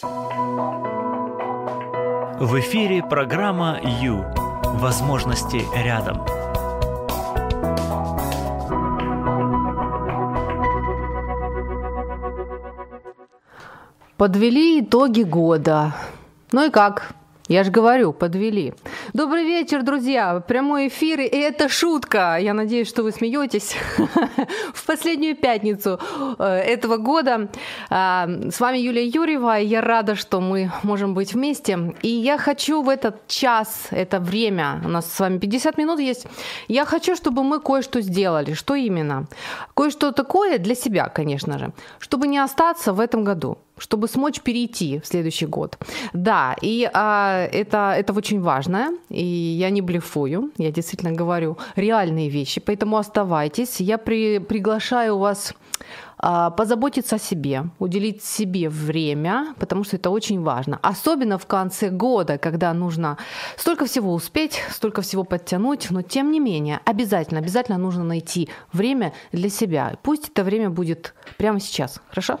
В эфире программа «Ю». Возможности рядом. Подвели итоги года. Ну и как? Я же говорю, подвели. Добрый вечер, друзья. Прямой эфир, и это шутка. Я надеюсь, что вы смеетесь. В последнюю пятницу э, этого года а, с вами Юлия Юрьева. Я рада, что мы можем быть вместе. И я хочу в этот час, это время, у нас с вами 50 минут есть, я хочу, чтобы мы кое-что сделали. Что именно? Кое-что такое для себя, конечно же, чтобы не остаться в этом году чтобы смочь перейти в следующий год. Да, и а, это, это очень важно, и я не блефую, я действительно говорю реальные вещи, поэтому оставайтесь. Я при, приглашаю вас а, позаботиться о себе, уделить себе время, потому что это очень важно. Особенно в конце года, когда нужно столько всего успеть, столько всего подтянуть, но тем не менее, обязательно, обязательно нужно найти время для себя. Пусть это время будет прямо сейчас, хорошо?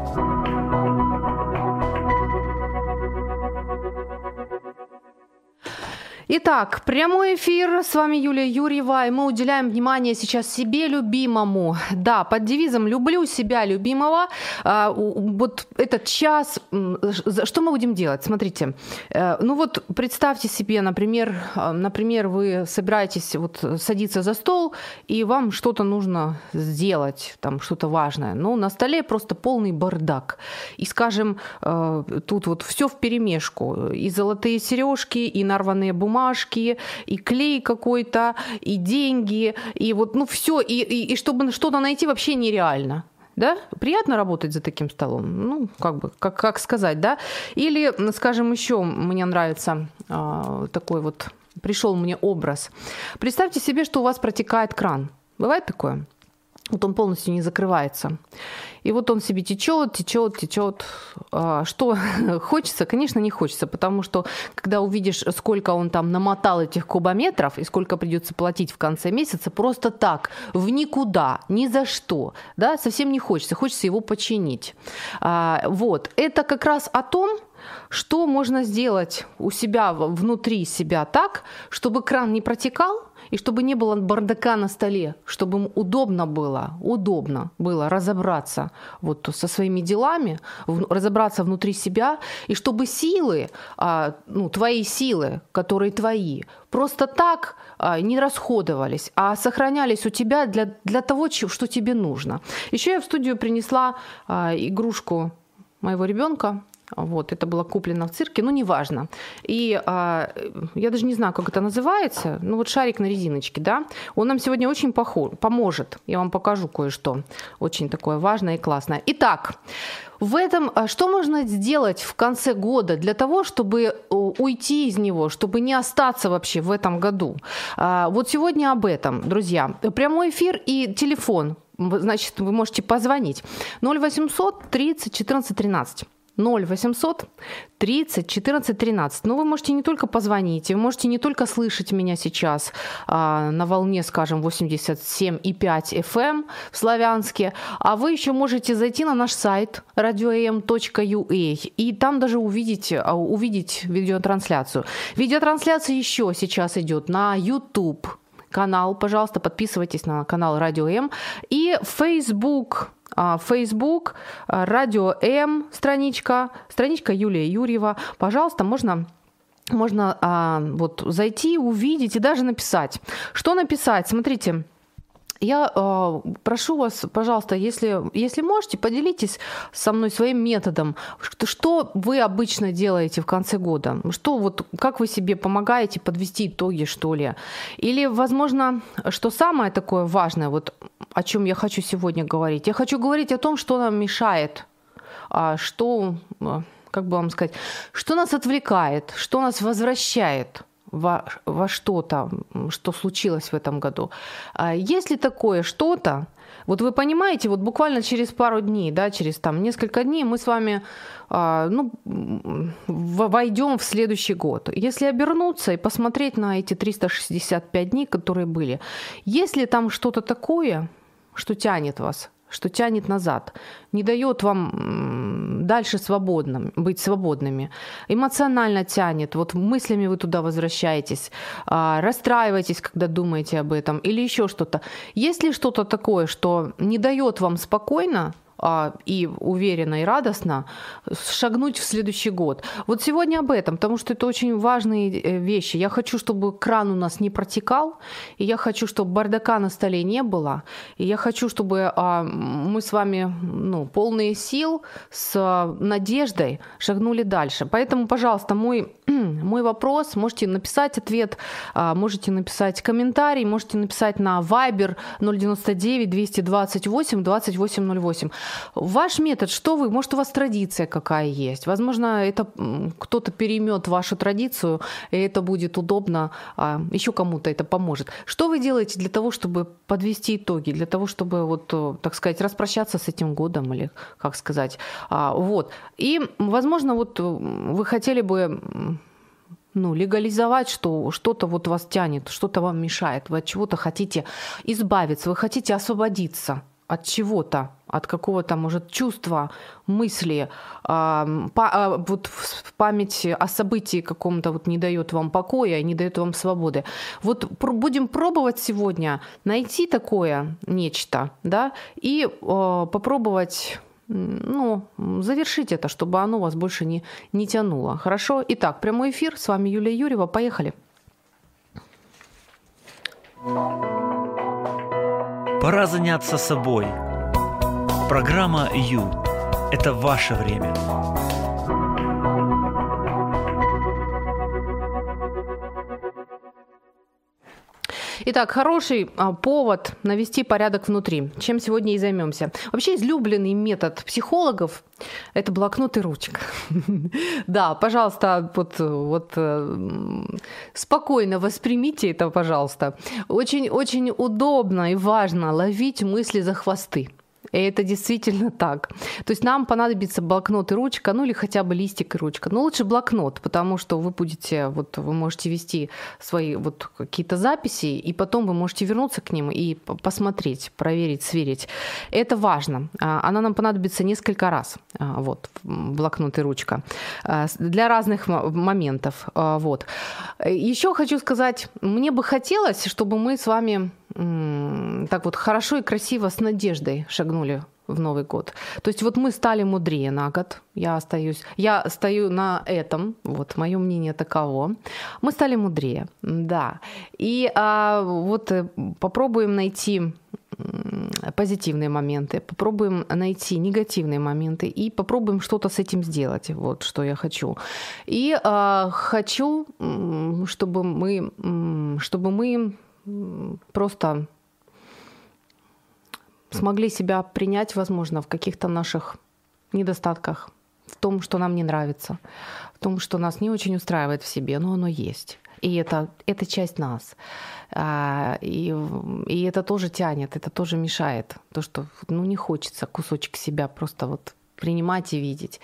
Итак, прямой эфир. С вами Юлия Юрьева, и мы уделяем внимание сейчас себе любимому. Да, под девизом «люблю себя любимого». А, вот этот час, что мы будем делать? Смотрите, э, ну вот представьте себе, например, а, например, вы собираетесь вот садиться за стол, и вам что-то нужно сделать, там что-то важное. Ну, на столе просто полный бардак. И, скажем, э, тут вот все в перемешку. И золотые сережки, и нарванные бумаги, бумажки, и клей какой-то, и деньги, и вот, ну, все, и, и, и чтобы что-то найти вообще нереально. Да? Приятно работать за таким столом. Ну, как бы, как, как сказать, да? Или, скажем, еще мне нравится э, такой вот, пришел мне образ. Представьте себе, что у вас протекает кран. Бывает такое? вот он полностью не закрывается. И вот он себе течет, течет, течет. А, что хочется? Конечно, не хочется, потому что когда увидишь, сколько он там намотал этих кубометров и сколько придется платить в конце месяца, просто так, в никуда, ни за что, да, совсем не хочется, хочется его починить. А, вот, это как раз о том, что можно сделать у себя, внутри себя так, чтобы кран не протекал, и чтобы не было бардака на столе, чтобы им удобно было, удобно было разобраться вот со своими делами, разобраться внутри себя, и чтобы силы, а, ну, твои силы, которые твои, просто так а, не расходовались, а сохранялись у тебя для, для того, что тебе нужно. Еще я в студию принесла а, игрушку моего ребенка, вот, это было куплено в цирке, ну, неважно. И а, я даже не знаю, как это называется. Ну, вот шарик на резиночке, да. Он нам сегодня очень похож, поможет. Я вам покажу кое-что. Очень такое важное и классное. Итак, в этом а, что можно сделать в конце года для того, чтобы уйти из него, чтобы не остаться вообще в этом году? А, вот сегодня об этом, друзья. Прямой эфир и телефон. Значит, вы можете позвонить. 0800 30 14 13. 0800 30 14 13. Но вы можете не только позвонить, вы можете не только слышать меня сейчас а, на волне, скажем, 87,5 FM эм в Славянске, а вы еще можете зайти на наш сайт radioam.ua и там даже увидеть, а, увидеть видеотрансляцию. Видеотрансляция еще сейчас идет на YouTube канал, пожалуйста, подписывайтесь на канал Радио М и Facebook а, Facebook, а, Радио М, страничка, страничка Юлия Юрьева. Пожалуйста, можно можно а, вот зайти, увидеть и даже написать. Что написать? Смотрите, я э, прошу вас, пожалуйста, если, если можете, поделитесь со мной своим методом. Что, что вы обычно делаете в конце года? Что вот, как вы себе помогаете подвести итоги, что ли? Или, возможно, что самое такое важное, вот о чем я хочу сегодня говорить? Я хочу говорить о том, что нам мешает, а, что, как бы вам сказать, что нас отвлекает, что нас возвращает во, во что-то, что случилось в этом году. А если такое что-то, вот вы понимаете, вот буквально через пару дней, да, через там несколько дней мы с вами а, ну, войдем в следующий год. Если обернуться и посмотреть на эти 365 дней, которые были, если там что-то такое, что тянет вас, что тянет назад, не дает вам дальше свободным, быть свободными. Эмоционально тянет, вот мыслями вы туда возвращаетесь, а, расстраиваетесь, когда думаете об этом, или еще что-то. Есть ли что-то такое, что не дает вам спокойно и уверенно и радостно шагнуть в следующий год. Вот сегодня об этом, потому что это очень важные э, вещи. Я хочу, чтобы кран у нас не протекал, и я хочу, чтобы бардака на столе не было, и я хочу, чтобы а, мы с вами ну, полные сил с надеждой шагнули дальше. Поэтому, пожалуйста, мой, мой вопрос, можете написать ответ, а, можете написать комментарий, можете написать на Viber 099 228 2808. Ваш метод, что вы, может, у вас традиция какая есть? Возможно, это кто-то переймет вашу традицию, и это будет удобно, а еще кому-то это поможет. Что вы делаете для того, чтобы подвести итоги, для того, чтобы, вот, э, так сказать, распрощаться с этим годом, или как сказать? А, вот. И, возможно, вот э, вы хотели бы ну, легализовать, что что-то вот вас тянет, что-то вам мешает, вы от чего-то хотите избавиться, вы хотите освободиться от чего-то, от какого-то, может, чувства, мысли, а, па, а, вот память о событии каком-то вот не дает вам покоя, не дает вам свободы. Вот пр- будем пробовать сегодня найти такое нечто, да, и а, попробовать ну, завершить это, чтобы оно вас больше не, не тянуло. Хорошо? Итак, прямой эфир. С вами Юлия Юрьева. Поехали. Пора заняться собой. Программа «Ю» – это ваше время. Итак, хороший а, повод навести порядок внутри. Чем сегодня и займемся. Вообще излюбленный метод психологов – это блокнот и ручка. Да, пожалуйста, вот, вот э, спокойно воспримите это, пожалуйста. Очень-очень удобно и важно ловить мысли за хвосты. И это действительно так. То есть нам понадобится блокнот и ручка, ну или хотя бы листик и ручка. Но лучше блокнот, потому что вы будете, вот вы можете вести свои вот какие-то записи, и потом вы можете вернуться к ним и посмотреть, проверить, сверить. Это важно. А, она нам понадобится несколько раз, а, вот, блокнот и ручка, а, для разных моментов. Вот. Еще хочу сказать, мне бы хотелось, чтобы мы с вами так вот хорошо и красиво с надеждой шагнули в Новый год. То есть вот мы стали мудрее на год. Я остаюсь, я стою на этом, вот мое мнение таково. Мы стали мудрее, да. И а, вот э, попробуем найти позитивные моменты, попробуем найти негативные моменты и попробуем что-то с этим сделать. Вот что я хочу. И а, хочу, чтобы мы, чтобы мы просто смогли себя принять, возможно, в каких-то наших недостатках, в том, что нам не нравится, в том, что нас не очень устраивает в себе, но оно есть. И это, это часть нас. А, и, и это тоже тянет, это тоже мешает. То, что ну, не хочется кусочек себя просто вот принимать и видеть.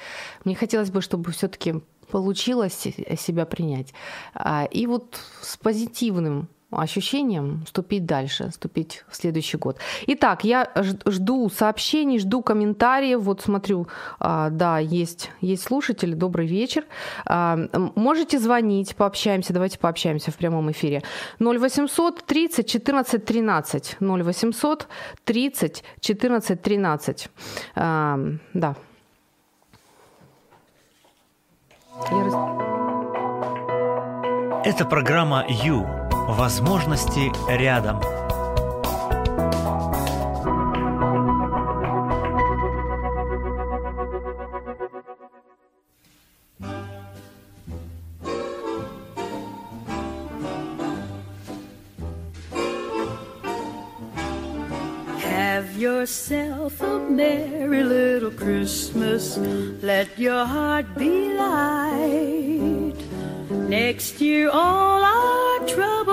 Мне хотелось бы, чтобы все-таки получилось себя принять. А, и вот с позитивным ощущением ступить дальше, ступить в следующий год. Итак, я жду сообщений, жду комментариев. Вот смотрю, а, да, есть, есть слушатели. Добрый вечер. А, можете звонить, пообщаемся. Давайте пообщаемся в прямом эфире. 0800 30 14 13. 0800 30 14 13. А, да. Это программа «Ю» Возможности рядом. Have yourself a merry little Christmas. Let your heart be light. Next year, all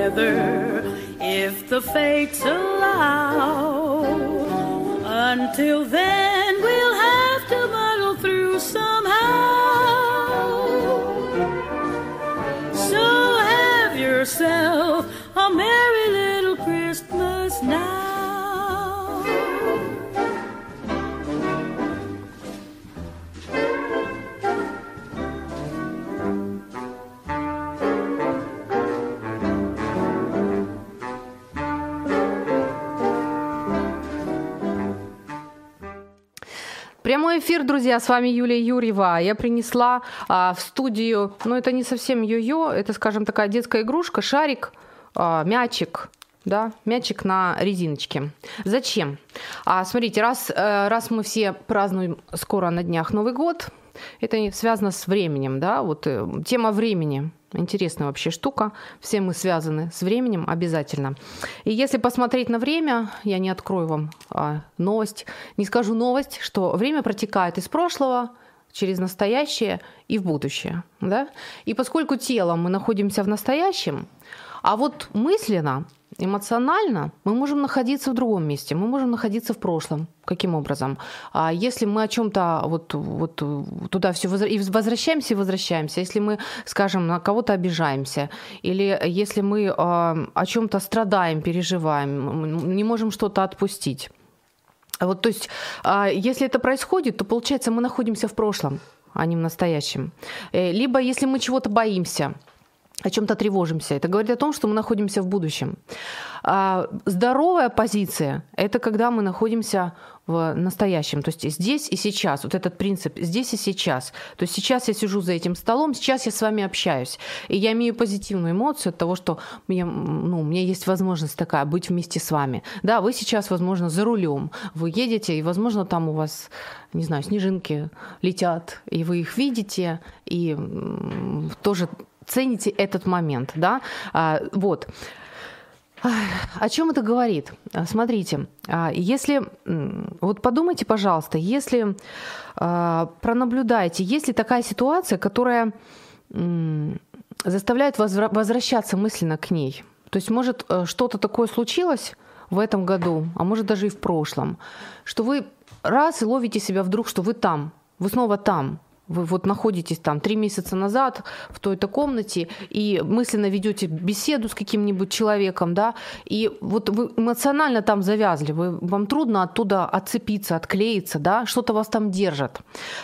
Together if the fates allow. Until then, Прямой эфир, друзья, с вами Юлия Юрьева. Я принесла а, в студию, ну это не совсем йо-йо, это, скажем, такая детская игрушка, шарик, а, мячик, да, мячик на резиночке. Зачем? А, смотрите, раз, э, раз мы все празднуем скоро на днях Новый год, это связано с временем, да, вот э, тема времени. Интересная вообще штука. Все мы связаны с временем обязательно. И если посмотреть на время, я не открою вам а, новость, не скажу новость, что время протекает из прошлого через настоящее и в будущее. Да? И поскольку телом мы находимся в настоящем, а вот мысленно, эмоционально мы можем находиться в другом месте, мы можем находиться в прошлом. Каким образом? А если мы о чем-то вот, вот туда все и возвращаемся и возвращаемся, если мы, скажем, на кого-то обижаемся, или если мы э, о чем-то страдаем, переживаем, не можем что-то отпустить. Вот, то есть, э, если это происходит, то получается мы находимся в прошлом, а не в настоящем. Э, либо если мы чего-то боимся, о чем-то тревожимся. Это говорит о том, что мы находимся в будущем. А здоровая позиция – это когда мы находимся в настоящем, то есть здесь и сейчас. Вот этот принцип «здесь и сейчас». То есть сейчас я сижу за этим столом, сейчас я с вами общаюсь. И я имею позитивную эмоцию от того, что мне, ну, у меня есть возможность такая быть вместе с вами. Да, вы сейчас, возможно, за рулем. Вы едете, и, возможно, там у вас, не знаю, снежинки летят, и вы их видите, и тоже цените этот момент, да, а, вот. О чем это говорит? Смотрите, а, если вот подумайте, пожалуйста, если а, пронаблюдайте, есть ли такая ситуация, которая заставляет возвращаться мысленно к ней. То есть, может, э, что-то такое случилось в этом году, а может даже и в прошлом, что вы раз и ловите себя вдруг, что вы там, вы снова там, вы вот находитесь там три месяца назад в той-то комнате и мысленно ведете беседу с каким-нибудь человеком, да, и вот вы эмоционально там завязли, вы, вам трудно оттуда отцепиться, отклеиться, да, что-то вас там держит.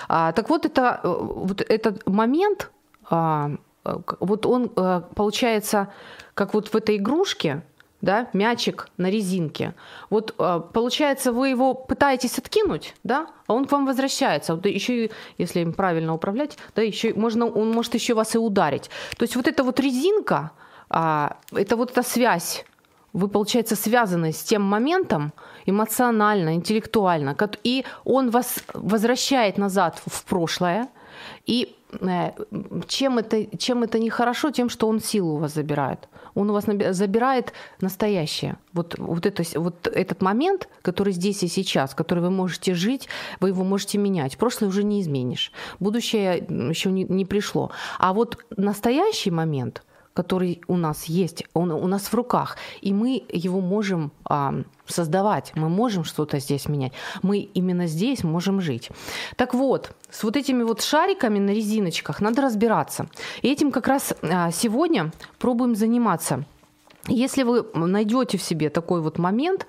А, так вот, это, э, вот этот момент, а, э, вот он э, получается, как вот в этой игрушке, да, мячик на резинке. Вот а, получается, вы его пытаетесь откинуть, да, а он к вам возвращается. Вот еще, если им правильно управлять, да, еще можно, он может еще вас и ударить. То есть вот эта вот резинка, а, это вот эта связь, вы, получается, связаны с тем моментом эмоционально, интеллектуально, и он вас возвращает назад в прошлое, и э, чем это, чем это нехорошо, тем, что он силу у вас забирает он у вас забирает настоящее. Вот, вот, это, вот этот момент, который здесь и сейчас, который вы можете жить, вы его можете менять. Прошлое уже не изменишь. Будущее еще не, не пришло. А вот настоящий момент, который у нас есть, он у нас в руках, и мы его можем а, создавать, мы можем что-то здесь менять, мы именно здесь можем жить. Так вот, с вот этими вот шариками на резиночках надо разбираться. И этим как раз а, сегодня пробуем заниматься. Если вы найдете в себе такой вот момент,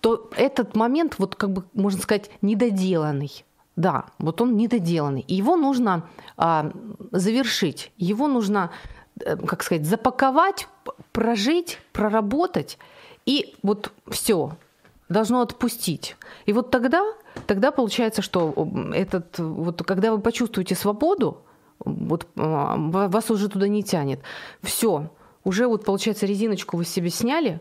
то этот момент, вот как бы, можно сказать, недоделанный. Да, вот он недоделанный. И его нужно а, завершить, его нужно как сказать, запаковать, прожить, проработать, и вот все. должно отпустить. И вот тогда, тогда получается, что этот, вот когда вы почувствуете свободу, вот а, вас уже туда не тянет. Все, уже вот получается резиночку вы себе сняли,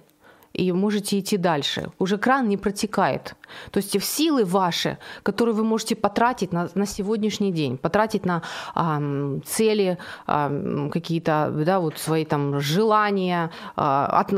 и можете идти дальше. Уже кран не протекает. То есть силы ваши, которые вы можете потратить на, на сегодняшний день, потратить на а, цели, а, какие-то, да, вот свои там желания, а, от,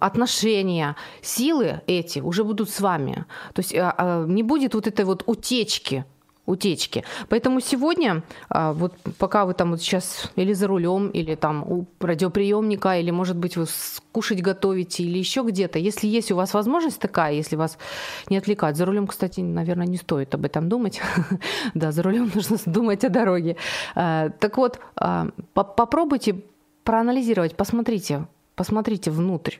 отношения, силы эти уже будут с вами. То есть а, а, не будет вот этой вот утечки утечки. Поэтому сегодня, а, вот пока вы там вот сейчас или за рулем, или там у радиоприемника, или, может быть, вы кушать готовите, или еще где-то, если есть у вас возможность такая, если вас не отвлекать. За рулем, кстати, наверное, не стоит об этом думать. да, за рулем нужно думать о дороге. А, так вот, а, попробуйте проанализировать, посмотрите, посмотрите внутрь,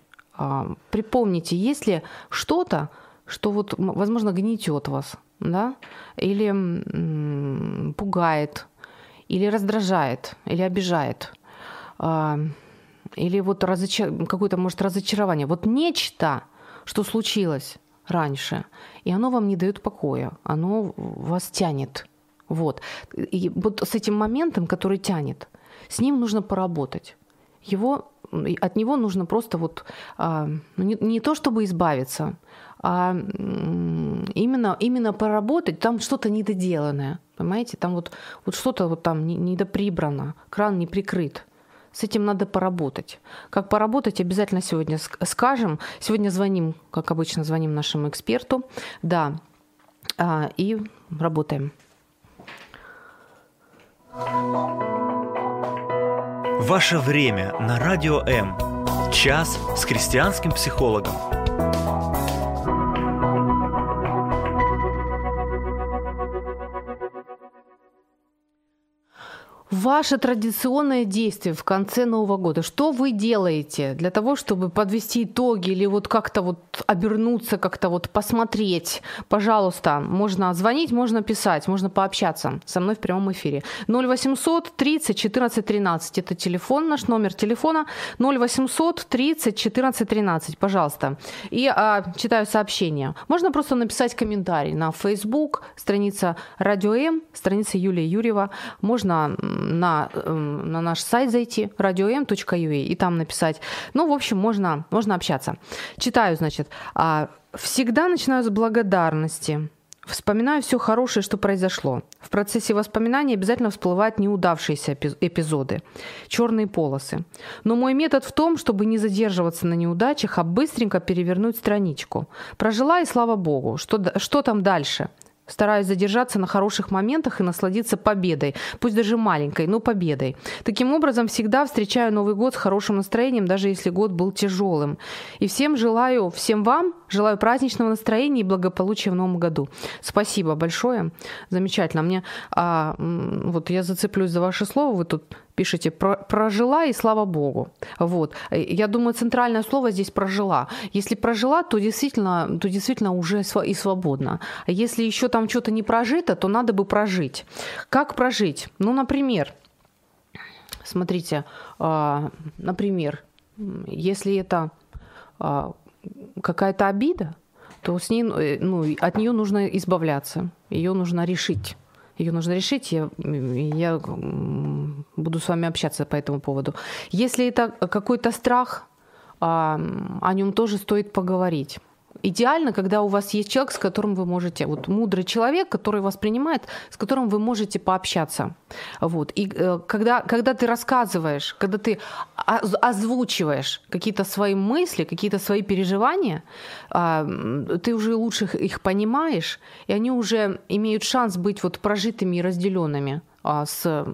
припомните, есть ли что-то, что вот, возможно, гнетет вас, да, или м, пугает, или раздражает, или обижает, а, или вот разочар... какое-то, может, разочарование. Вот нечто, что случилось раньше, и оно вам не дает покоя, оно вас тянет. Вот. И вот с этим моментом, который тянет, с ним нужно поработать. Его, от него нужно просто вот а, ну, не, не то чтобы избавиться, а именно, именно поработать, там что-то недоделанное, понимаете, там вот, вот что-то вот там недоприбрано, кран не прикрыт. С этим надо поработать. Как поработать, обязательно сегодня скажем. Сегодня звоним, как обычно, звоним нашему эксперту. Да, а, и работаем. Ваше время на радио М. Час с христианским психологом. Ваше традиционное действие в конце Нового года. Что вы делаете для того, чтобы подвести итоги или вот как-то вот обернуться, как-то вот посмотреть? Пожалуйста, можно звонить, можно писать, можно пообщаться со мной в прямом эфире. 0800 30 14 13. Это телефон, наш номер телефона. 0800 30 14 13, пожалуйста. И а, читаю сообщения. Можно просто написать комментарий на Facebook, страница Радио М, страница Юлия Юрьева. Можно на, эм, на наш сайт зайти, radio.m.ua, и там написать. Ну, в общем, можно, можно общаться. Читаю, значит. А, Всегда начинаю с благодарности. Вспоминаю все хорошее, что произошло. В процессе воспоминаний обязательно всплывают неудавшиеся эпизоды, черные полосы. Но мой метод в том, чтобы не задерживаться на неудачах, а быстренько перевернуть страничку. Прожила и слава богу. Что, что там дальше? Стараюсь задержаться на хороших моментах и насладиться победой, пусть даже маленькой, но победой. Таким образом, всегда встречаю Новый год с хорошим настроением, даже если год был тяжелым. И всем желаю, всем вам желаю праздничного настроения и благополучия в Новом году. Спасибо большое, замечательно. Мне а, вот я зацеплюсь за ваше слово, вы тут пишете про, прожила и слава богу. Вот. Я думаю, центральное слово здесь прожила. Если прожила, то действительно, то действительно уже и свободно. А если еще там что-то не прожито, то надо бы прожить. Как прожить? Ну, например, смотрите, а, например, если это а, какая-то обида, то с ней, ну, от нее нужно избавляться, ее нужно решить ее нужно решить, я, я буду с вами общаться по этому поводу. Если это какой-то страх, о нем тоже стоит поговорить идеально, когда у вас есть человек, с которым вы можете, вот мудрый человек, который вас принимает, с которым вы можете пообщаться. Вот. И э, когда, когда ты рассказываешь, когда ты озвучиваешь какие-то свои мысли, какие-то свои переживания, э, ты уже лучше их понимаешь, и они уже имеют шанс быть вот прожитыми и разделенными с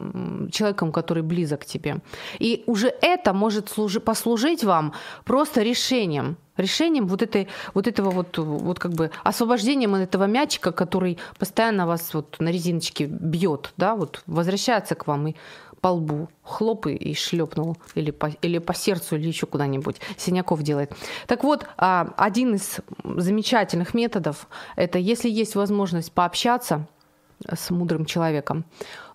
человеком, который близок к тебе. И уже это может служи, послужить вам просто решением решением вот, этой, вот этого вот, вот как бы освобождением этого мячика, который постоянно вас вот на резиночке бьет, да, вот возвращается к вам и по лбу хлоп и шлепнул, или по, или по сердцу, или еще куда-нибудь. Синяков делает. Так вот, а, один из замечательных методов – это если есть возможность пообщаться – с мудрым человеком.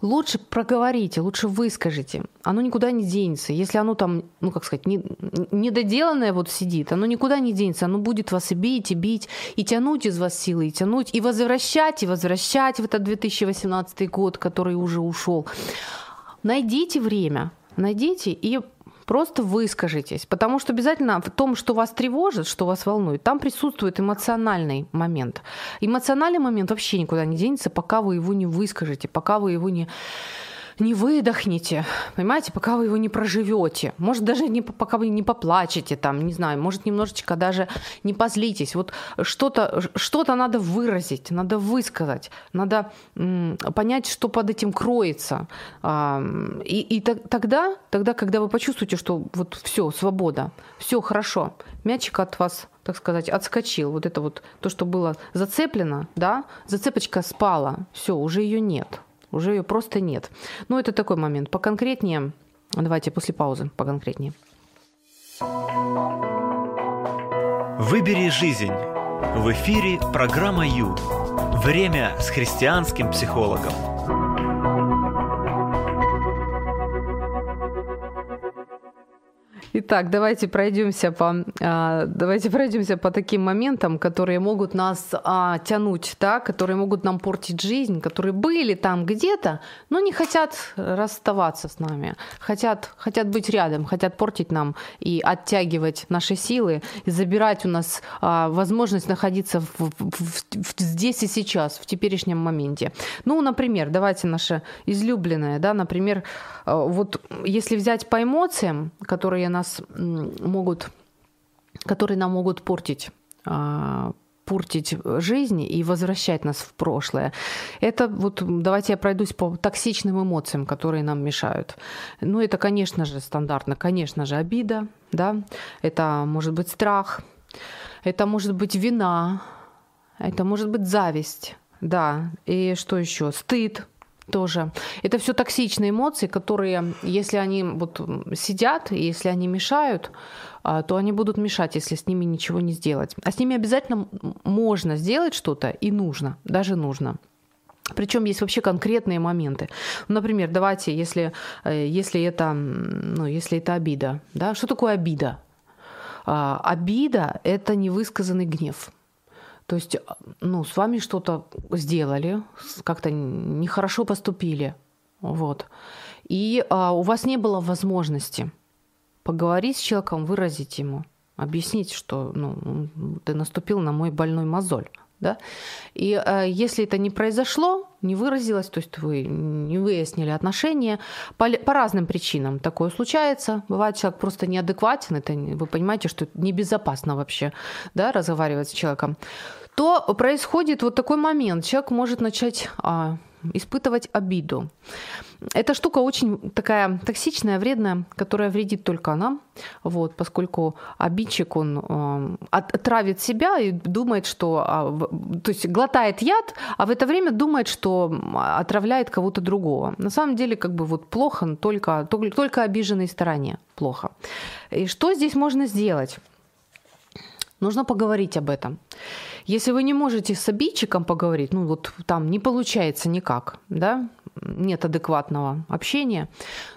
Лучше проговорите, лучше выскажите. Оно никуда не денется. Если оно там, ну как сказать, не, недоделанное вот сидит, оно никуда не денется. Оно будет вас и бить, и бить, и тянуть из вас силы, и тянуть, и возвращать, и возвращать в этот 2018 год, который уже ушел. Найдите время, найдите и Просто выскажитесь, потому что обязательно в том, что вас тревожит, что вас волнует, там присутствует эмоциональный момент. Эмоциональный момент вообще никуда не денется, пока вы его не выскажете, пока вы его не не выдохнете, понимаете, пока вы его не проживете. Может, даже не, пока вы не поплачете, там, не знаю, может, немножечко даже не позлитесь. Вот что-то что надо выразить, надо высказать, надо понять, что под этим кроется. И и тогда, тогда, когда вы почувствуете, что вот все, свобода, все хорошо, мячик от вас так сказать, отскочил. Вот это вот то, что было зацеплено, да, зацепочка спала, все, уже ее нет уже ее просто нет. Ну, это такой момент. Поконкретнее, давайте после паузы поконкретнее. Выбери жизнь. В эфире программа Ю. Время с христианским психологом. Итак, давайте пройдемся по, а, давайте пройдемся по таким моментам, которые могут нас а, тянуть, да, которые могут нам портить жизнь, которые были там где-то, но не хотят расставаться с нами, хотят, хотят быть рядом, хотят портить нам и оттягивать наши силы, и забирать у нас а, возможность находиться в, в, в, здесь и сейчас, в теперешнем моменте. Ну, например, давайте наше излюбленное, да, например, а, вот если взять по эмоциям, которые нас нас могут, которые нам могут портить а, портить жизнь и возвращать нас в прошлое. Это вот давайте я пройдусь по токсичным эмоциям, которые нам мешают. Ну, это, конечно же, стандартно, конечно же, обида, да, это может быть страх, это может быть вина, это может быть зависть, да, и что еще? Стыд, тоже. Это все токсичные эмоции, которые, если они вот сидят, если они мешают, а, то они будут мешать, если с ними ничего не сделать. А с ними обязательно можно сделать что-то и нужно, даже нужно. Причем есть вообще конкретные моменты. Например, давайте, если, э, если, это, ну, если это обида. Да? Что такое обида? А, обида – это невысказанный гнев. То есть, ну, с вами что-то сделали, как-то нехорошо поступили, вот. И а, у вас не было возможности поговорить с человеком, выразить ему, объяснить, что ну, ты наступил на мой больной мозоль. Да? И э, если это не произошло, не выразилось, то есть вы не выяснили отношения, по, по разным причинам такое случается. Бывает, человек просто неадекватен, это вы понимаете, что небезопасно вообще да, разговаривать с человеком, то происходит вот такой момент. Человек может начать а, испытывать обиду. Эта штука очень такая токсичная, вредная, которая вредит только нам, вот, поскольку обидчик, он э, отравит себя и думает, что, э, то есть глотает яд, а в это время думает, что отравляет кого-то другого. На самом деле, как бы вот плохо только, только, только обиженной стороне плохо. И что здесь можно сделать? Нужно поговорить об этом. Если вы не можете с обидчиком поговорить, ну вот там не получается никак, да, нет адекватного общения,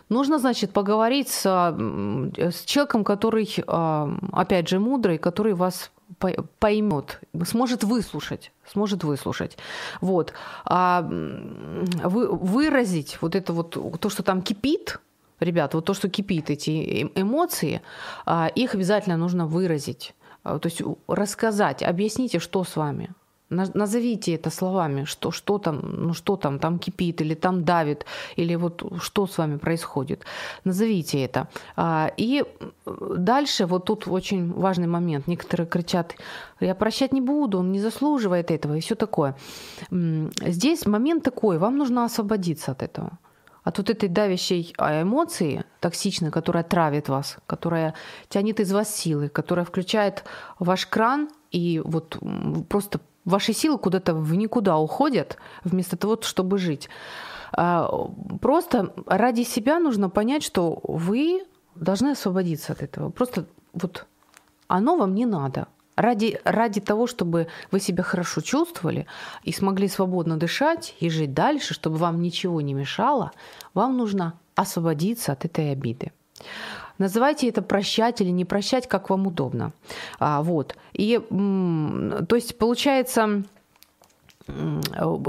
нужно, значит, поговорить с, с человеком, который, а, опять же, мудрый, который вас поймет, сможет выслушать, сможет выслушать. Вот. А вы, выразить вот это вот, то, что там кипит, ребят, вот то, что кипит, эти э, эмоции, а, их обязательно нужно выразить. А, то есть рассказать, объясните, что с вами. Назовите это словами, что, что там, ну что там, там кипит, или там давит, или вот что с вами происходит. Назовите это. А, и дальше вот тут очень важный момент. Некоторые кричат, я прощать не буду, он не заслуживает этого и все такое. Здесь момент такой, вам нужно освободиться от этого от вот этой давящей а, эмоции, токсичной, которая травит вас, которая тянет из вас силы, которая включает ваш кран, и вот просто ваши силы куда-то в никуда уходят, вместо того, чтобы жить. А, просто ради себя нужно понять, что вы должны освободиться от этого. Просто вот оно вам не надо. Ради, ради того, чтобы вы себя хорошо чувствовали и смогли свободно дышать и жить дальше, чтобы вам ничего не мешало, вам нужно освободиться от этой обиды. Называйте это прощать или не прощать, как вам удобно. А, вот. И, то есть, получается,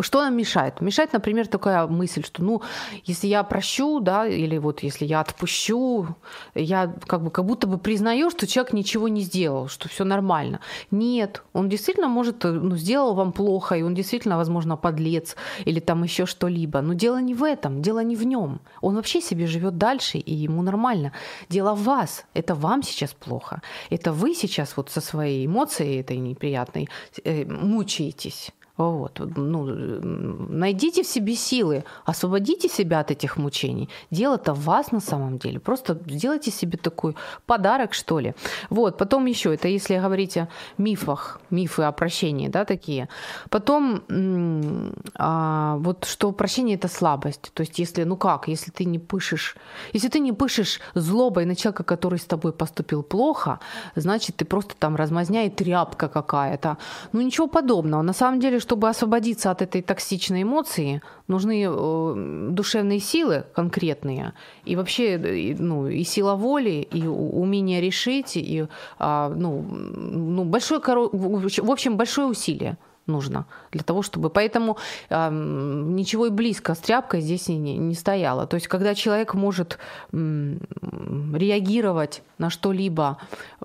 что нам мешает? Мешает, например, такая мысль, что, ну, если я прощу, да, или вот если я отпущу, я как бы как будто бы признаю, что человек ничего не сделал, что все нормально. Нет, он действительно может, ну, сделал вам плохо, и он действительно, возможно, подлец или там еще что-либо. Но дело не в этом, дело не в нем. Он вообще себе живет дальше, и ему нормально. Дело в вас. Это вам сейчас плохо. Это вы сейчас вот со своей эмоцией этой неприятной э, мучаетесь. Вот. Ну, найдите в себе силы, освободите себя от этих мучений. Дело-то в вас на самом деле. Просто сделайте себе такой подарок, что ли. Вот. Потом еще, это если говорить о мифах, мифы о прощении, да, такие. Потом, а, вот что прощение – это слабость. То есть если, ну как, если ты не пышешь, если ты не пышешь злобой на человека, который с тобой поступил плохо, значит, ты просто там размазня тряпка какая-то. Ну ничего подобного. На самом деле, чтобы освободиться от этой токсичной эмоции, нужны э, душевные силы конкретные, и вообще ну, и сила воли, и умение решить, и а, ну, ну, большое, в общем, большое усилие нужно для того, чтобы... Поэтому э, ничего и близко с тряпкой здесь не, не стояло. То есть, когда человек может э, реагировать на что-либо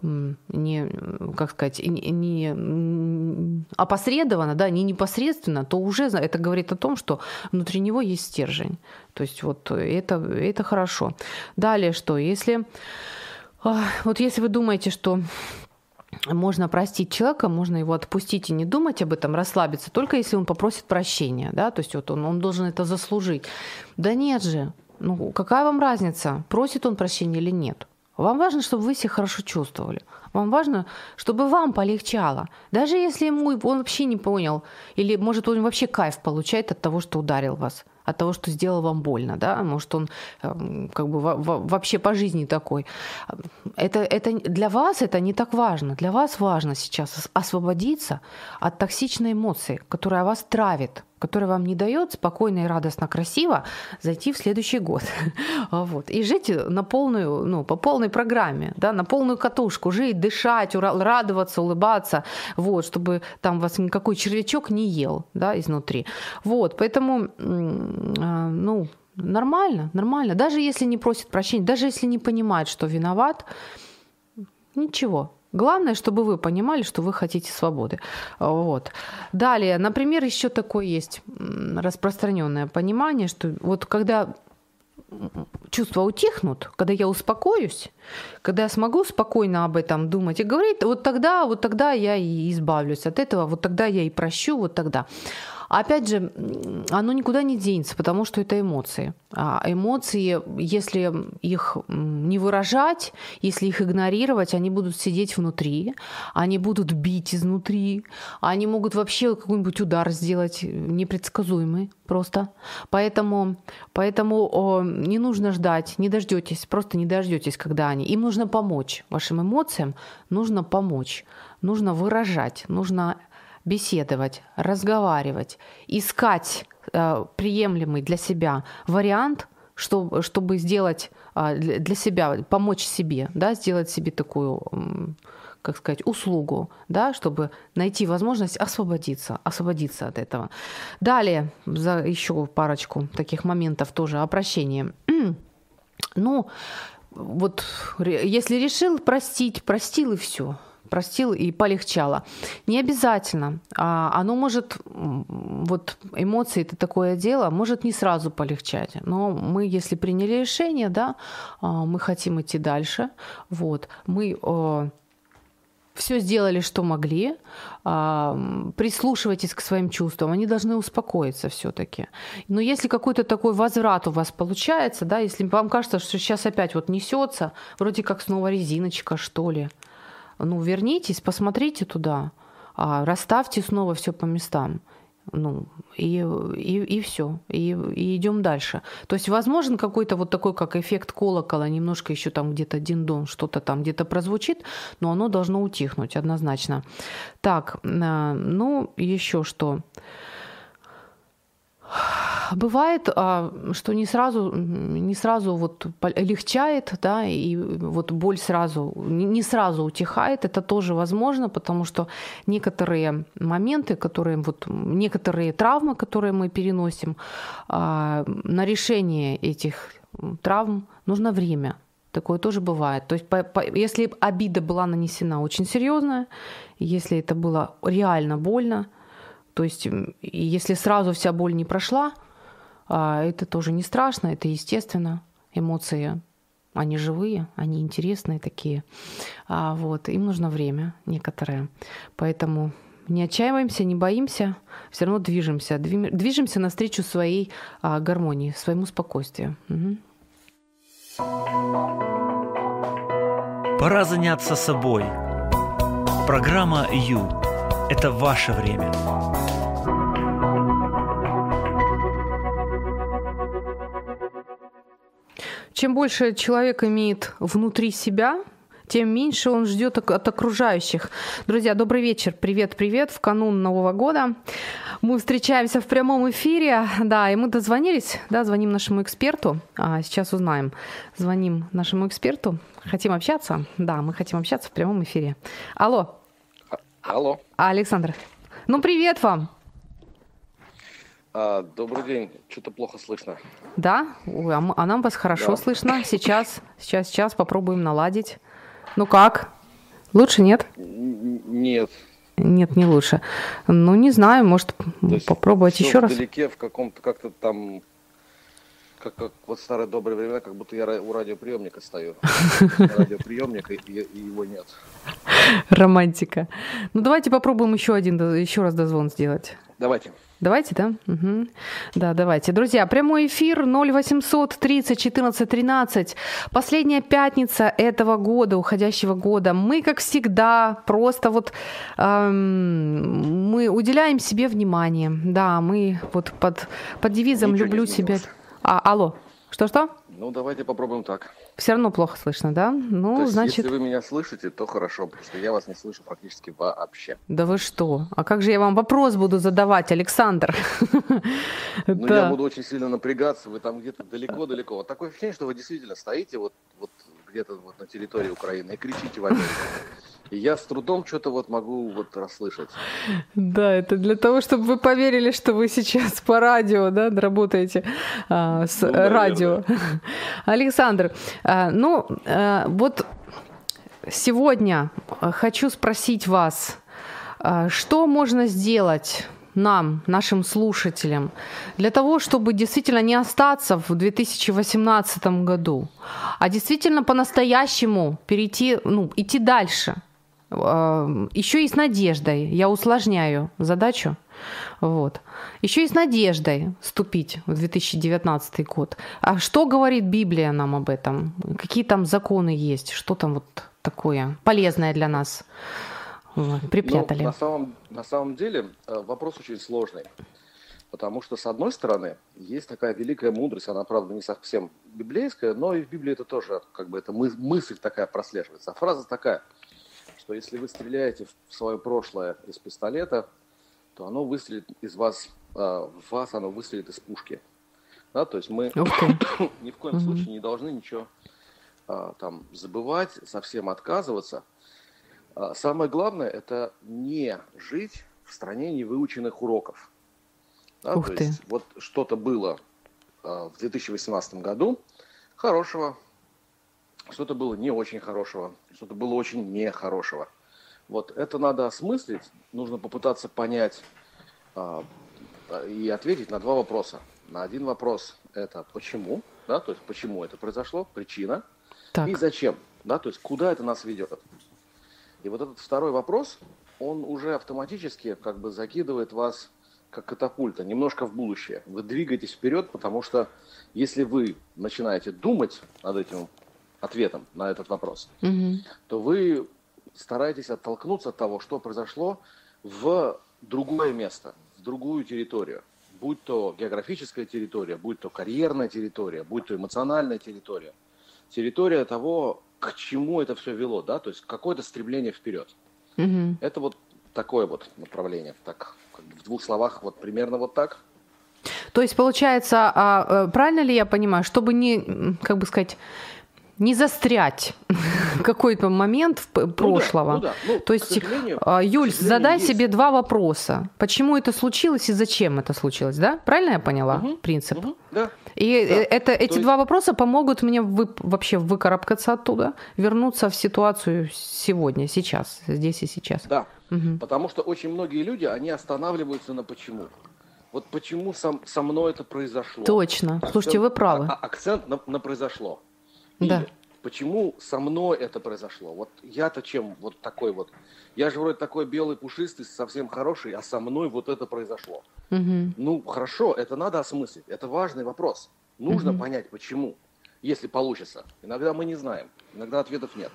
э, не, как сказать, не, не опосредованно, да, не непосредственно, то уже это говорит о том, что внутри него есть стержень. То есть вот это, это хорошо. Далее что? Если... Вот если вы думаете, что можно простить человека, можно его отпустить и не думать об этом, расслабиться, только если он попросит прощения, да, то есть вот он, он должен это заслужить. Да нет же, ну какая вам разница, просит он прощения или нет? Вам важно, чтобы вы себя хорошо чувствовали. Вам важно, чтобы вам полегчало. Даже если ему он вообще не понял, или может он вообще кайф получает от того, что ударил вас от того, что сделал вам больно, да, может, он эм, как бы вообще по жизни такой. Это, это для вас это не так важно. Для вас важно сейчас освободиться от токсичной эмоции, которая вас травит, которая вам не дает спокойно и радостно, красиво зайти в следующий год. вот. И жить на полную, ну, по полной программе, да, на полную катушку, жить, дышать, радоваться, улыбаться, вот, чтобы там вас никакой червячок не ел да, изнутри. Вот, поэтому, а, ну, нормально, нормально. Даже если не просит прощения, даже если не понимает, что виноват, ничего, Главное, чтобы вы понимали, что вы хотите свободы. Вот. Далее, например, еще такое есть распространенное понимание, что вот когда чувства утихнут, когда я успокоюсь, когда я смогу спокойно об этом думать и говорить, вот тогда, вот тогда я и избавлюсь от этого, вот тогда я и прощу, вот тогда. Опять же, оно никуда не денется, потому что это эмоции. А эмоции, если их не выражать, если их игнорировать, они будут сидеть внутри, они будут бить изнутри, они могут вообще какой-нибудь удар сделать непредсказуемый просто. Поэтому, поэтому о, не нужно ждать, не дождетесь, просто не дождетесь, когда они. Им нужно помочь. Вашим эмоциям нужно помочь, нужно выражать, нужно беседовать, разговаривать, искать э, приемлемый для себя вариант, чтобы, чтобы сделать э, для себя, помочь себе, да, сделать себе такую, как сказать, услугу, да, чтобы найти возможность освободиться, освободиться от этого. Далее, за еще парочку таких моментов тоже о прощении. ну, вот если решил простить, простил и все простил и полегчало. Не обязательно. А оно может, вот эмоции это такое дело, может не сразу полегчать. Но мы, если приняли решение, да, а, мы хотим идти дальше, вот, мы все сделали, что могли, а, прислушивайтесь к своим чувствам, они должны успокоиться все-таки. Но если какой-то такой возврат у вас получается, да, если вам кажется, что сейчас опять вот несется, вроде как снова резиночка, что ли, ну, вернитесь, посмотрите туда, а, расставьте снова все по местам. Ну, и, и, и все, и, и идем дальше. То есть возможен какой-то вот такой, как эффект колокола, немножко еще там где-то диндон, что-то там где-то прозвучит, но оно должно утихнуть однозначно. Так, э, ну, еще что. Бывает, а, что не сразу, не сразу вот легчает, да, и вот боль сразу, не сразу утихает, это тоже возможно, потому что некоторые моменты, которые вот, некоторые травмы, которые мы переносим, а, на решение этих травм нужно время. Такое тоже бывает. То есть, по, по, если обида была нанесена очень серьезная, если это было реально больно, то есть, если сразу вся боль не прошла, а, это тоже не страшно, это естественно. Эмоции, они живые, они интересные такие. А, вот, им нужно время некоторое. Поэтому не отчаиваемся, не боимся, все равно движемся. Движемся навстречу своей а, гармонии, своему спокойствию. Угу. Пора заняться собой. Программа «Ю» – это ваше время. Чем больше человек имеет внутри себя, тем меньше он ждет от окружающих. Друзья, добрый вечер, привет-привет, в канун Нового года. Мы встречаемся в прямом эфире, да, и мы дозвонились, да, звоним нашему эксперту, а сейчас узнаем. Звоним нашему эксперту, хотим общаться, да, мы хотим общаться в прямом эфире. Алло. Алло. Александр. Ну, привет вам. А, добрый день. Что-то плохо слышно. Да? Ой, а, а нам вас хорошо да. слышно. Сейчас, сейчас, сейчас попробуем наладить. Ну как? Лучше нет? Нет. Нет, не лучше. Ну, не знаю, может, попробовать еще раз. Вдалеке в каком-то как-то там как, как вот старые добрые времена, как будто я у радиоприемника стою. Радиоприемник, и, и его нет. Романтика. Ну, давайте попробуем еще один, еще раз дозвон сделать. Давайте. Давайте, да? Угу. Да, давайте. Друзья, прямой эфир 0800 30 14 13. Последняя пятница этого года, уходящего года. Мы, как всегда, просто вот эм, мы уделяем себе внимание. Да, мы вот под, под девизом Ничего «люблю себя». А, алло, что-что? Ну, давайте попробуем так. Все равно плохо слышно, да? Ну, то есть, значит... Если вы меня слышите, то хорошо, потому что я вас не слышу практически вообще. Да вы что? А как же я вам вопрос буду задавать, Александр? Ну, я буду очень сильно напрягаться, вы там где-то далеко-далеко. Вот такое ощущение, что вы действительно стоите вот, вот где-то вот на территории Украины и кричите в Америку. И я с трудом что-то вот могу вот расслышать. Да, это для того, чтобы вы поверили, что вы сейчас по радио, да, работаете а, с ну, радио. Александр, а, ну а, вот сегодня хочу спросить вас, а, что можно сделать нам, нашим слушателям, для того, чтобы действительно не остаться в 2018 году, а действительно по-настоящему перейти, ну, идти дальше – еще и с надеждой, я усложняю задачу, вот. Еще и с надеждой вступить в 2019 год. А что говорит Библия нам об этом? Какие там законы есть? Что там вот такое полезное для нас припрятали? Ну, на, самом, на самом деле э, вопрос очень сложный. Потому что, с одной стороны, есть такая великая мудрость, она, правда, не совсем библейская, но и в Библии это тоже, как бы, это мысль такая прослеживается. А фраза такая – что если вы стреляете в свое прошлое из пистолета, то оно выстрелит из вас, а, в вас оно выстрелит из пушки. Да, то есть мы ни в коем случае не должны ничего а, там забывать, совсем отказываться. А, самое главное это не жить в стране невыученных уроков. Да, Ух то ты. есть вот что-то было в 2018 году хорошего, что-то было не очень хорошего, что-то было очень нехорошего. Вот это надо осмыслить, нужно попытаться понять а, и ответить на два вопроса. На один вопрос это почему, да, то есть почему это произошло, причина, так. и зачем, да, то есть куда это нас ведет. И вот этот второй вопрос, он уже автоматически как бы закидывает вас как катапульта, немножко в будущее. Вы двигаетесь вперед, потому что если вы начинаете думать над этим ответом на этот вопрос, угу. то вы стараетесь оттолкнуться от того, что произошло в другое место, в другую территорию, будь то географическая территория, будь то карьерная территория, будь то эмоциональная территория, территория того, к чему это все вело, да, то есть какое-то стремление вперед. Мгм. Это вот такое вот направление. Так, как бы в двух словах, вот примерно вот так. То есть, получается, а, э, правильно ли я понимаю, чтобы не, как бы сказать, не застрять какой-то момент в п- Ну да, прошлого. ну да. Ну, То есть, сожалению- а, Юль, задай есть. себе два вопроса. Почему это случилось и зачем это случилось, да? Правильно я поняла Мгм, принцип? Мгм, да. И э, это, эти есть- два вопроса помогут мне вы- вообще выкарабкаться оттуда, вернуться в ситуацию сегодня, сейчас, здесь и сейчас. Да. Мгм. Потому что очень многие люди, они останавливаются на почему. Вот почему сам, со мной это произошло. Точно. Слушайте, вы правы. а- а- акцент на, на произошло. Да. Почему со мной это произошло? Вот я-то чем вот такой вот? Я же вроде такой белый, пушистый, совсем хороший, а со мной вот это произошло. Мгм. Ну, хорошо, это надо осмыслить. Это важный вопрос. Нужно Мгм. понять, почему, если получится. Иногда мы не знаем, иногда ответов нет.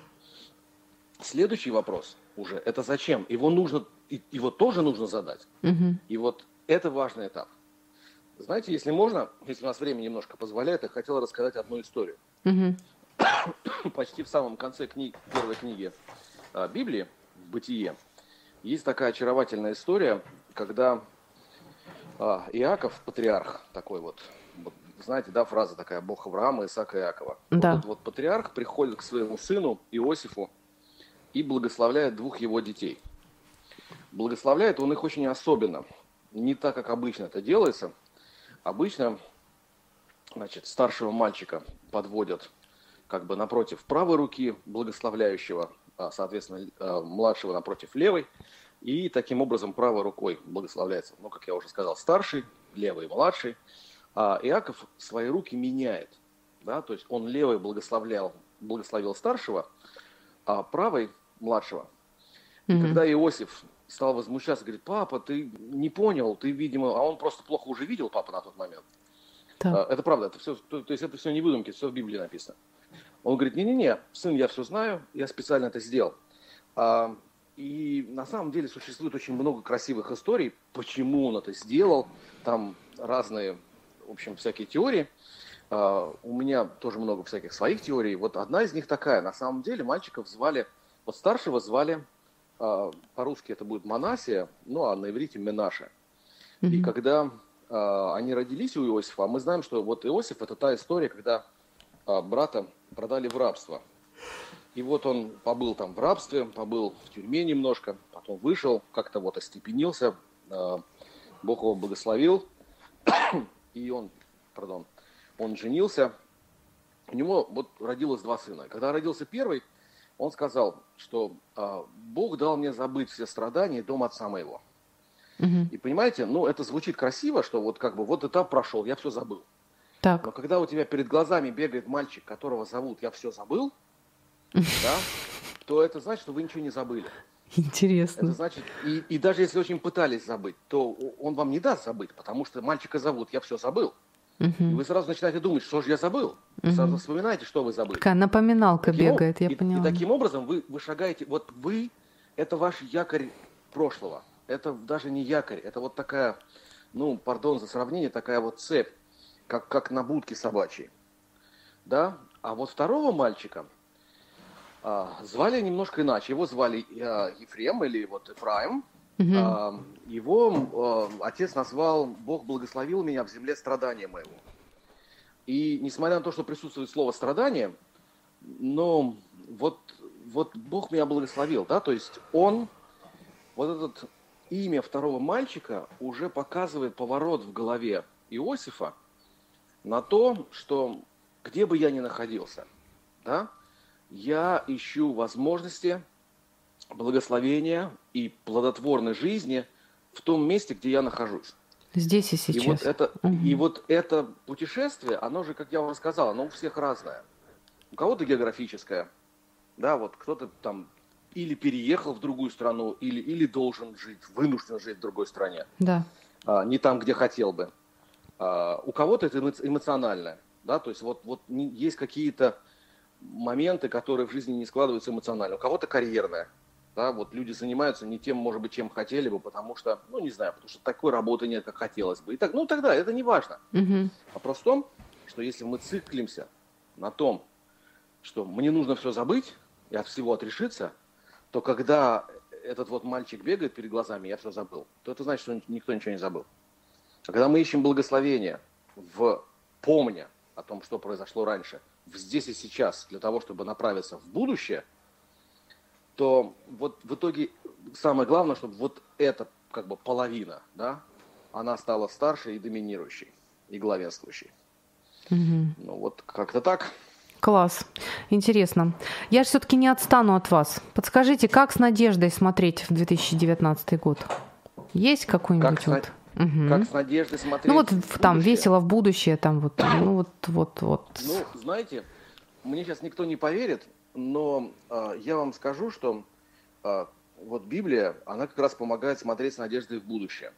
Следующий вопрос уже – это зачем? Его нужно, его тоже нужно задать. Мгм. И вот это важный этап. Знаете, если можно, если у нас время немножко позволяет, я хотел рассказать одну историю. Мгм. Почти в самом конце кни- первой книги а, Библии, в «Бытие», есть такая очаровательная история, когда а, Иаков, патриарх такой вот, вот, знаете, да, фраза такая, Бог Авраама, Исаака и Иакова. Вот Да. этот вот патриарх приходит к своему сыну Иосифу и благословляет двух его детей. Благословляет он их очень особенно, не так, как обычно это делается. Обычно, значит, старшего мальчика подводят как бы напротив правой руки благословляющего, а, соответственно, а, младшего напротив левой, и таким образом правой рукой благословляется, ну, как я уже сказал, старший, левый, младший. А Иаков свои руки меняет, да, то есть он левой благословлял, благословил старшего, а правой младшего. И Мгм. когда Иосиф стал возмущаться, говорит, папа, ты не понял, ты, видимо, а он просто плохо уже видел папа на тот момент. Так. А, Это правда, это все, то, то есть это все не выдумки, все в Библии написано. Он говорит, не-не-не, сын, я все знаю, я специально это сделал. А, и на самом деле существует очень много красивых историй, почему он это сделал. Там разные, в общем, всякие теории. А, у меня тоже много всяких своих теорий. Вот одна из них такая. На самом деле мальчиков звали, вот старшего звали, по-русски это будет Манасия, ну а на иврите Менаше. И Мгм. когда а, они родились у Иосифа, а мы знаем, что вот Иосиф это та история, когда а, брата продали в рабство. И вот он побыл там в рабстве, побыл в тюрьме немножко, потом вышел, как-то вот остепенился, а, Бог его благословил, и он, пардон, он женился. У него вот родилось два сына. Когда родился первый, он сказал, что а, Бог дал мне забыть все страдания и дом отца моего. И понимаете, ну это звучит красиво, что вот как бы вот этап прошел, я все забыл. Так. Но когда у тебя перед глазами бегает мальчик, которого зовут «Я все забыл», да, то это значит, что вы ничего не забыли. Это Интересно. значит, и, и даже если очень пытались забыть, то он вам не даст забыть, потому что мальчика зовут «Я все забыл». И Мгм. вы сразу начинаете думать, что же я забыл. Вы сразу вспоминаете, что вы забыли. Такая напоминалка Таким бегает, я и, поняла. И таким образом вы, вы шагаете, вот вы, это ваш якорь прошлого. Это даже не якорь, это вот такая, ну, пардон за сравнение, такая вот цепь, как, как на будке собачьей. Да? А вот второго мальчика а, звали немножко иначе. Его звали а, Ефрем или вот Ефраим. А, его отец назвал «Бог благословил меня в земле страдания моего». И несмотря на то, что присутствует слово «страдание», но вот, вот Бог меня благословил, да, то есть он, вот этот имя второго мальчика уже показывает поворот в голове Иосифа на то, что где бы я ни находился, да, я ищу возможности благословения и плодотворной жизни в том месте, где я нахожусь. Здесь и И вот, сейчас. это, Мгм. и вот это путешествие, оно же, как я уже сказал, оно у всех разное. У кого-то географическое, да, вот кто-то там или переехал в другую страну, или, или должен жить, вынужден жить в другой стране, Да. а, не там, где хотел бы. А, у кого-то это эмо- эмоциональное, да, то есть вот, вот есть какие-то моменты, которые в жизни не складываются эмоционально. У кого-то карьерное, Да, вот люди занимаются не тем, может быть, чем хотели бы, потому что, ну, не знаю, потому что такой работы нет, как хотелось бы. И так, ну, тогда это не важно. Мгм. Вопрос в том, что если мы циклимся на том, что мне нужно все забыть и от всего отрешиться, то когда этот вот мальчик бегает перед глазами, я все забыл, то это значит, что никто ничего не забыл. А когда мы ищем благословение в помня о том, что произошло раньше, в здесь и сейчас, для того, чтобы направиться в будущее, то вот в итоге самое главное, чтобы вот эта как бы половина, да, она стала старше и доминирующей, и главенствующей. Мгм. Ну вот как-то так. Класс. Интересно. Я же все-таки не отстану от вас. Подскажите, как с надеждой смотреть в 2019 год? Есть какой-нибудь Как с вот? Мгм. Как с надеждой смотреть Ну вот там будущее? весело в будущее, там вот, ну вот, вот, вот. Ну, знаете, мне сейчас никто не поверит, но а, я вам скажу, что а, вот Библия, она как раз помогает смотреть с надеждой в будущее.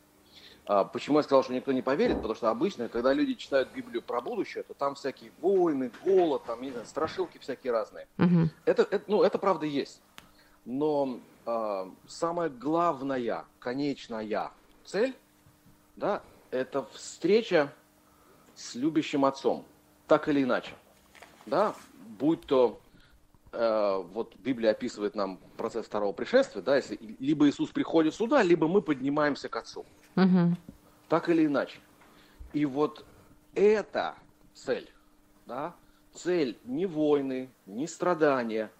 А, почему я сказал, что никто не поверит? Потому что обычно, когда люди читают Библию про будущее, то там всякие войны, голод, там, не знаю, страшилки всякие разные. Мгм. Это, это, ну, это правда есть. Но а, самая главная, конечная цель, да, это встреча с любящим отцом, так или иначе. Да, будь то э, вот Библия описывает нам процесс второго пришествия, да, если либо Иисус приходит сюда, либо мы поднимаемся к Отцу Мгм. так или иначе. И вот эта цель, да, цель не войны, не страдания,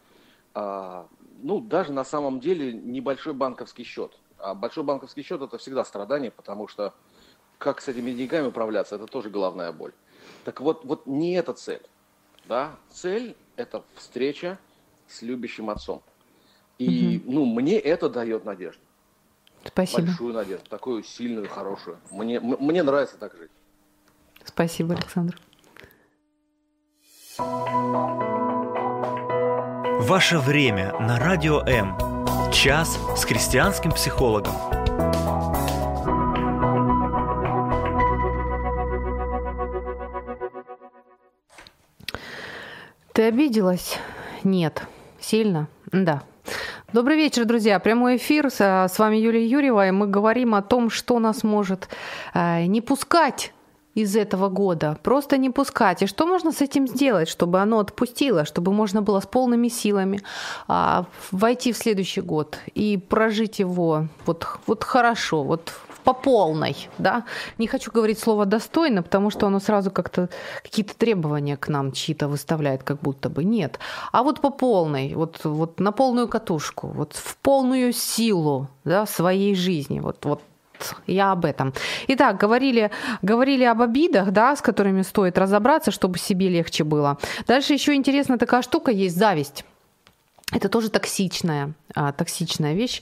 а, ну, даже на самом деле небольшой банковский счет. А большой банковский счет это всегда страдание, потому что как с этими деньгами управляться, это тоже головная боль. Так вот, вот не эта цель. Да? Цель – это встреча с любящим отцом. И, ну, мне это дает надежду Спасибо. большую надежду, такую сильную, хорошую. Мне, м- мне нравится так жить. Спасибо, Александр. Ваше время на Радио М. Час с христианским психологом. Ты обиделась? Нет. Сильно? Да. Добрый вечер, друзья. Прямой эфир. С, вами Юлия Юрьева, и мы говорим о том, что нас может э, не пускать из этого года, просто не пускать. И что можно с этим сделать, чтобы оно отпустило, чтобы можно было с полными силами а, войти в следующий год и прожить его вот, вот хорошо, вот по полной, да. Не хочу говорить слово достойно, потому что оно сразу как-то какие-то требования к нам чьи-то выставляет, как будто бы нет. А вот по полной, вот, вот на полную катушку, вот в полную силу да, своей жизни, вот, вот я об этом. Итак, говорили, говорили об обидах, да, с которыми стоит разобраться, чтобы себе легче было. Дальше еще интересная такая штука есть зависть. Это тоже токсичная, а, токсичная вещь.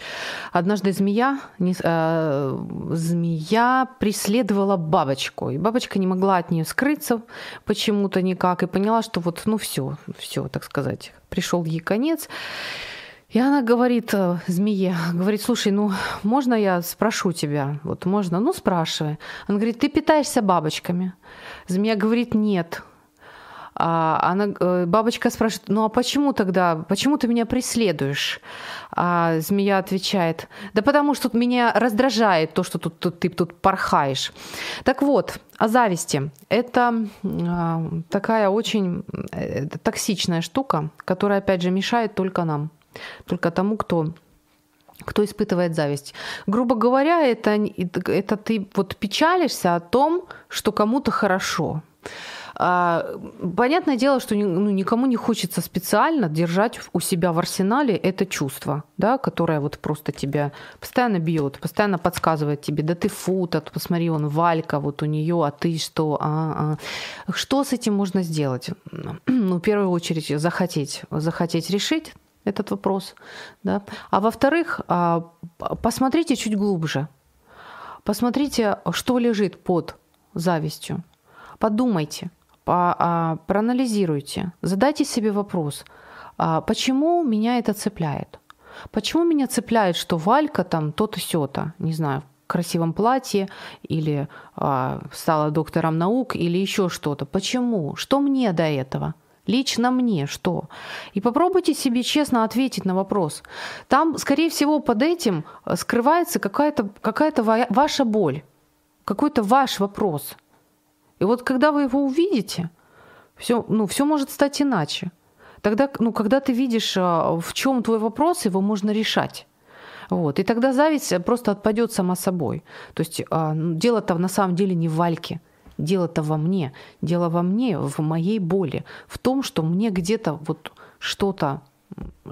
Однажды змея, не, э, змея преследовала бабочку, и бабочка не могла от нее скрыться почему-то никак, и поняла, что вот, ну все, все, так сказать, пришел ей конец. И она говорит э, змее, говорит, слушай, ну можно я спрошу тебя? Вот можно? Ну спрашивай. Она говорит, ты питаешься бабочками? Змея говорит, нет. А она, э, бабочка спрашивает, ну а почему тогда, почему ты меня преследуешь? А змея отвечает, да потому что меня раздражает то, что тут, тут- ты тут порхаешь. Так вот, о зависти. Это а, такая очень э, токсичная штука, которая, опять же, мешает только нам, только тому, кто кто испытывает зависть. Грубо говоря, это, это ты вот печалишься о том, что кому-то хорошо. А, Понятное дело, что ну, никому не хочется специально держать у себя в арсенале это чувство, да, которое вот просто тебя постоянно бьет, постоянно подсказывает тебе, да ты фу, так посмотри, он Валька, вот у нее, а ты что? А, а». Что с этим можно сделать? Ну, в первую очередь, захотеть, захотеть решить этот вопрос, да. А во-вторых, а, посмотрите чуть глубже, посмотрите, что лежит под завистью, подумайте, по- а, проанализируйте, задайте себе вопрос, а, почему меня это цепляет? Почему меня цепляет, что Валька там то-то сё-то, не знаю, в красивом платье или а, стала доктором наук или еще что-то? Почему? Что мне до этого? Лично мне что? И попробуйте себе честно ответить на вопрос. Там, скорее всего, под этим э, скрывается какая-то какая ваша боль, какой-то ваш вопрос. И вот когда вы его увидите, все, ну, все может стать иначе. Тогда, ну, когда ты видишь, а, в чем твой вопрос, его можно решать. Вот. И тогда зависть просто отпадет сама собой. То есть а, ну, дело-то на самом деле не в Вальке. Дело-то во мне. Дело во мне, в моей боли. В том, что мне где-то вот что-то,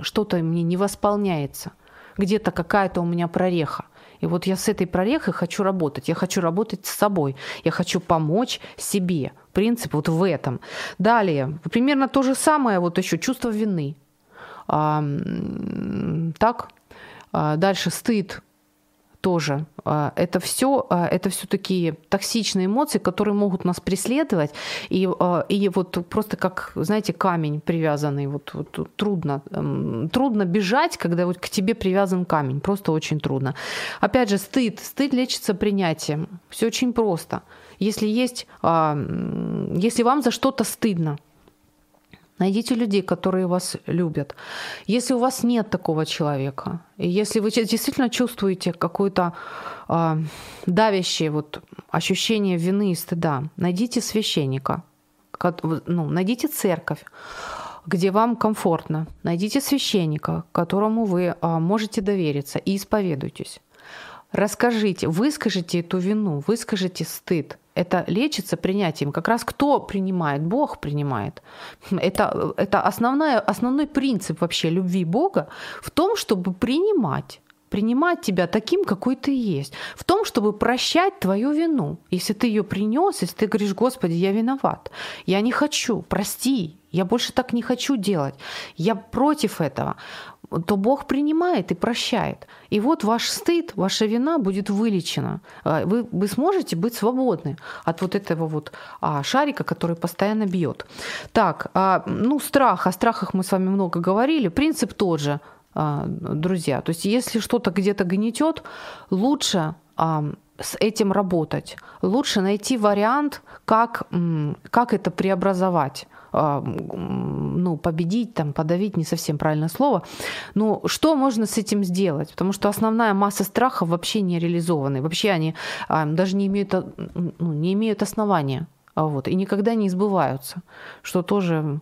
что-то мне не восполняется. Где-то какая-то у меня прореха. И вот я с этой прорехой хочу работать. Я хочу работать с собой. Я хочу помочь себе. Принцип вот в этом. Далее, примерно то же самое, вот еще чувство вины. А, так, а, дальше стыд, тоже. А, это все, а, это все такие токсичные эмоции, которые могут нас преследовать. И, и вот просто как, знаете, камень привязанный. Вот, вот трудно, трудно бежать, когда вот к тебе привязан камень. Просто очень трудно. Опять же, стыд. Стыд лечится принятием. Все очень просто. Если есть, если вам за что-то стыдно, Найдите людей, которые вас любят. Если у вас нет такого человека, и если вы действительно чувствуете какое-то э, давящее вот ощущение вины и стыда, найдите священника, ну, найдите церковь, где вам комфортно. Найдите священника, которому вы э, можете довериться, и исповедуйтесь. Расскажите, выскажите эту вину, выскажите стыд, это лечится принятием. Как раз кто принимает? Бог принимает. Это, это основная, основной принцип вообще любви Бога в том, чтобы принимать принимать тебя таким, какой ты есть, в том, чтобы прощать твою вину. Если ты ее принес, если ты говоришь, Господи, я виноват, я не хочу, прости, я больше так не хочу делать, я против этого, то Бог принимает и прощает. И вот ваш стыд, ваша вина будет вылечена. А, вы, вы сможете быть свободны от вот этого вот а, шарика, который постоянно бьет. Так, а, ну страх, о страхах мы с вами много говорили. Принцип тот же, а, друзья. То есть если что-то где-то гнетет, лучше а, с этим работать. Лучше найти вариант, как, как это преобразовать ну, победить, там, подавить, не совсем правильное слово. Но что можно с этим сделать? Потому что основная масса страхов вообще не реализованы. Вообще они а, даже не имеют, ну, не имеют основания. А вот, и никогда не сбываются, что тоже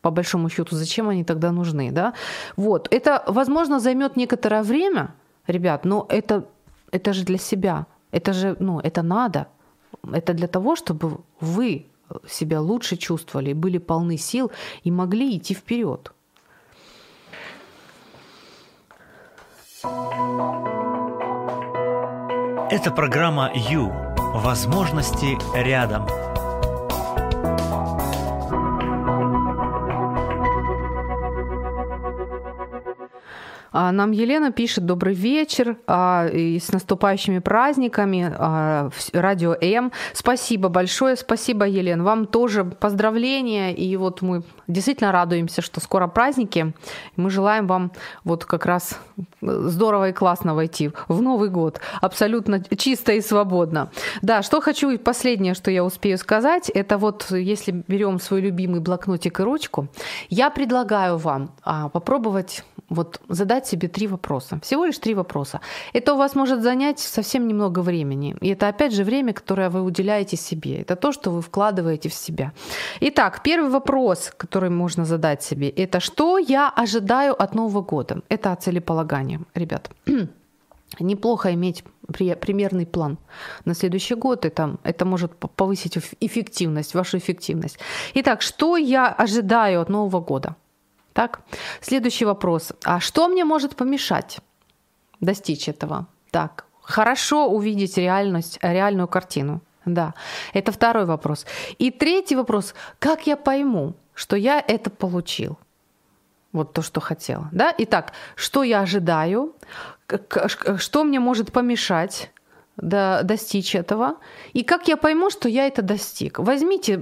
по большому счету, зачем они тогда нужны, да? Вот, это, возможно, займет некоторое время, ребят, но это, это же для себя, это же, ну, это надо, это для того, чтобы вы себя лучше чувствовали, были полны сил и могли идти вперед. Это программа «Ю». Возможности рядом. Нам Елена пишет «Добрый вечер, а, и с наступающими праздниками, а, Радио М». Спасибо большое, спасибо, Елена. Вам тоже поздравления, и вот мы действительно радуемся, что скоро праздники. Мы желаем вам вот как раз здорово и классно войти в Новый год, абсолютно чисто и свободно. Да, что хочу, последнее, что я успею сказать, это вот если берем свой любимый блокнотик и ручку, я предлагаю вам попробовать вот задать себе три вопроса. Всего лишь три вопроса. Это у вас может занять совсем немного времени. И это опять же время, которое вы уделяете себе. Это то, что вы вкладываете в себя. Итак, первый вопрос, который можно задать себе, это что я ожидаю от Нового года? Это целеполагание, ребят. Неплохо иметь примерный план на следующий год, и там, это может повысить эффективность, вашу эффективность. Итак, что я ожидаю от Нового года? Так, следующий вопрос. А что мне может помешать достичь этого? Так, хорошо увидеть реальность, реальную картину. Да, это второй вопрос. И третий вопрос. Как я пойму, что я это получил? Вот то, что хотела. Да? Итак, что я ожидаю? Что мне может помешать? До, достичь этого. И как я пойму, что я это достиг? Возьмите,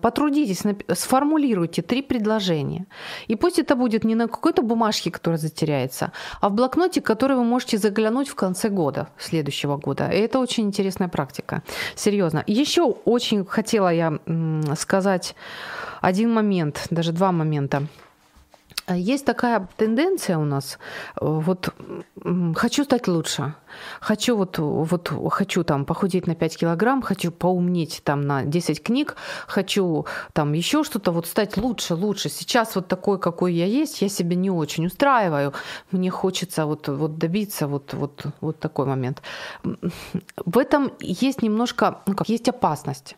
потрудитесь, сформулируйте три предложения. И пусть это будет не на какой-то бумажке, которая затеряется, а в блокноте, который вы можете заглянуть в конце года, следующего года. И это очень интересная практика. Серьезно. Еще очень хотела я сказать один момент, даже два момента. Есть такая тенденция у нас, вот хочу стать лучше, хочу вот, вот хочу там похудеть на 5 килограмм, хочу поумнеть там на 10 книг, хочу там еще что-то, вот стать лучше, лучше. Сейчас вот такой, какой я есть, я себя не очень устраиваю, мне хочется вот, вот добиться вот, вот, вот такой момент. В этом есть немножко, ну как, есть опасность.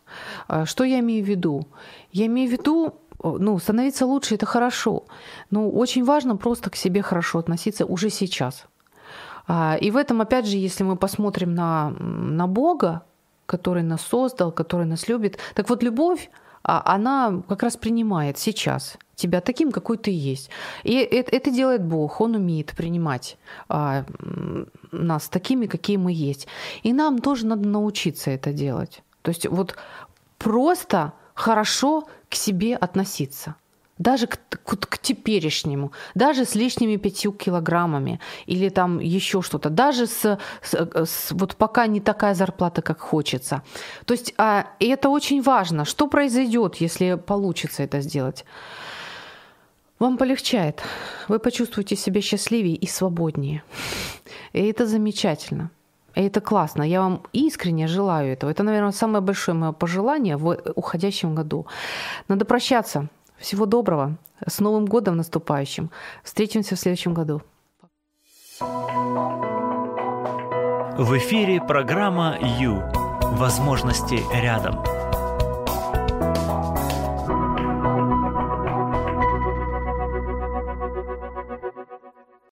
Что я имею в виду? Я имею в виду, ну, становиться лучше это хорошо. Но очень важно просто к себе хорошо относиться уже сейчас. А, и в этом, опять же, если мы посмотрим на, на Бога, который нас создал, который нас любит, так вот любовь, а, она как раз принимает сейчас тебя таким, какой ты есть. И это, делает Бог, Он умеет принимать а, нас такими, какие мы есть. И нам тоже надо научиться это делать. То есть вот просто хорошо к себе относиться. Даже к, к, к теперешнему, даже с лишними пятью килограммами или там еще что-то, даже с, с, с вот пока не такая зарплата, как хочется. То есть а, и это очень важно. Что произойдет, если получится это сделать? Вам полегчает, вы почувствуете себя счастливее и свободнее. И это замечательно. И это классно. Я вам искренне желаю этого. Это, наверное, самое большое мое пожелание в уходящем году. Надо прощаться. Всего доброго. С Новым годом наступающим. Встретимся в следующем году. В эфире программа «Ю». Возможности рядом.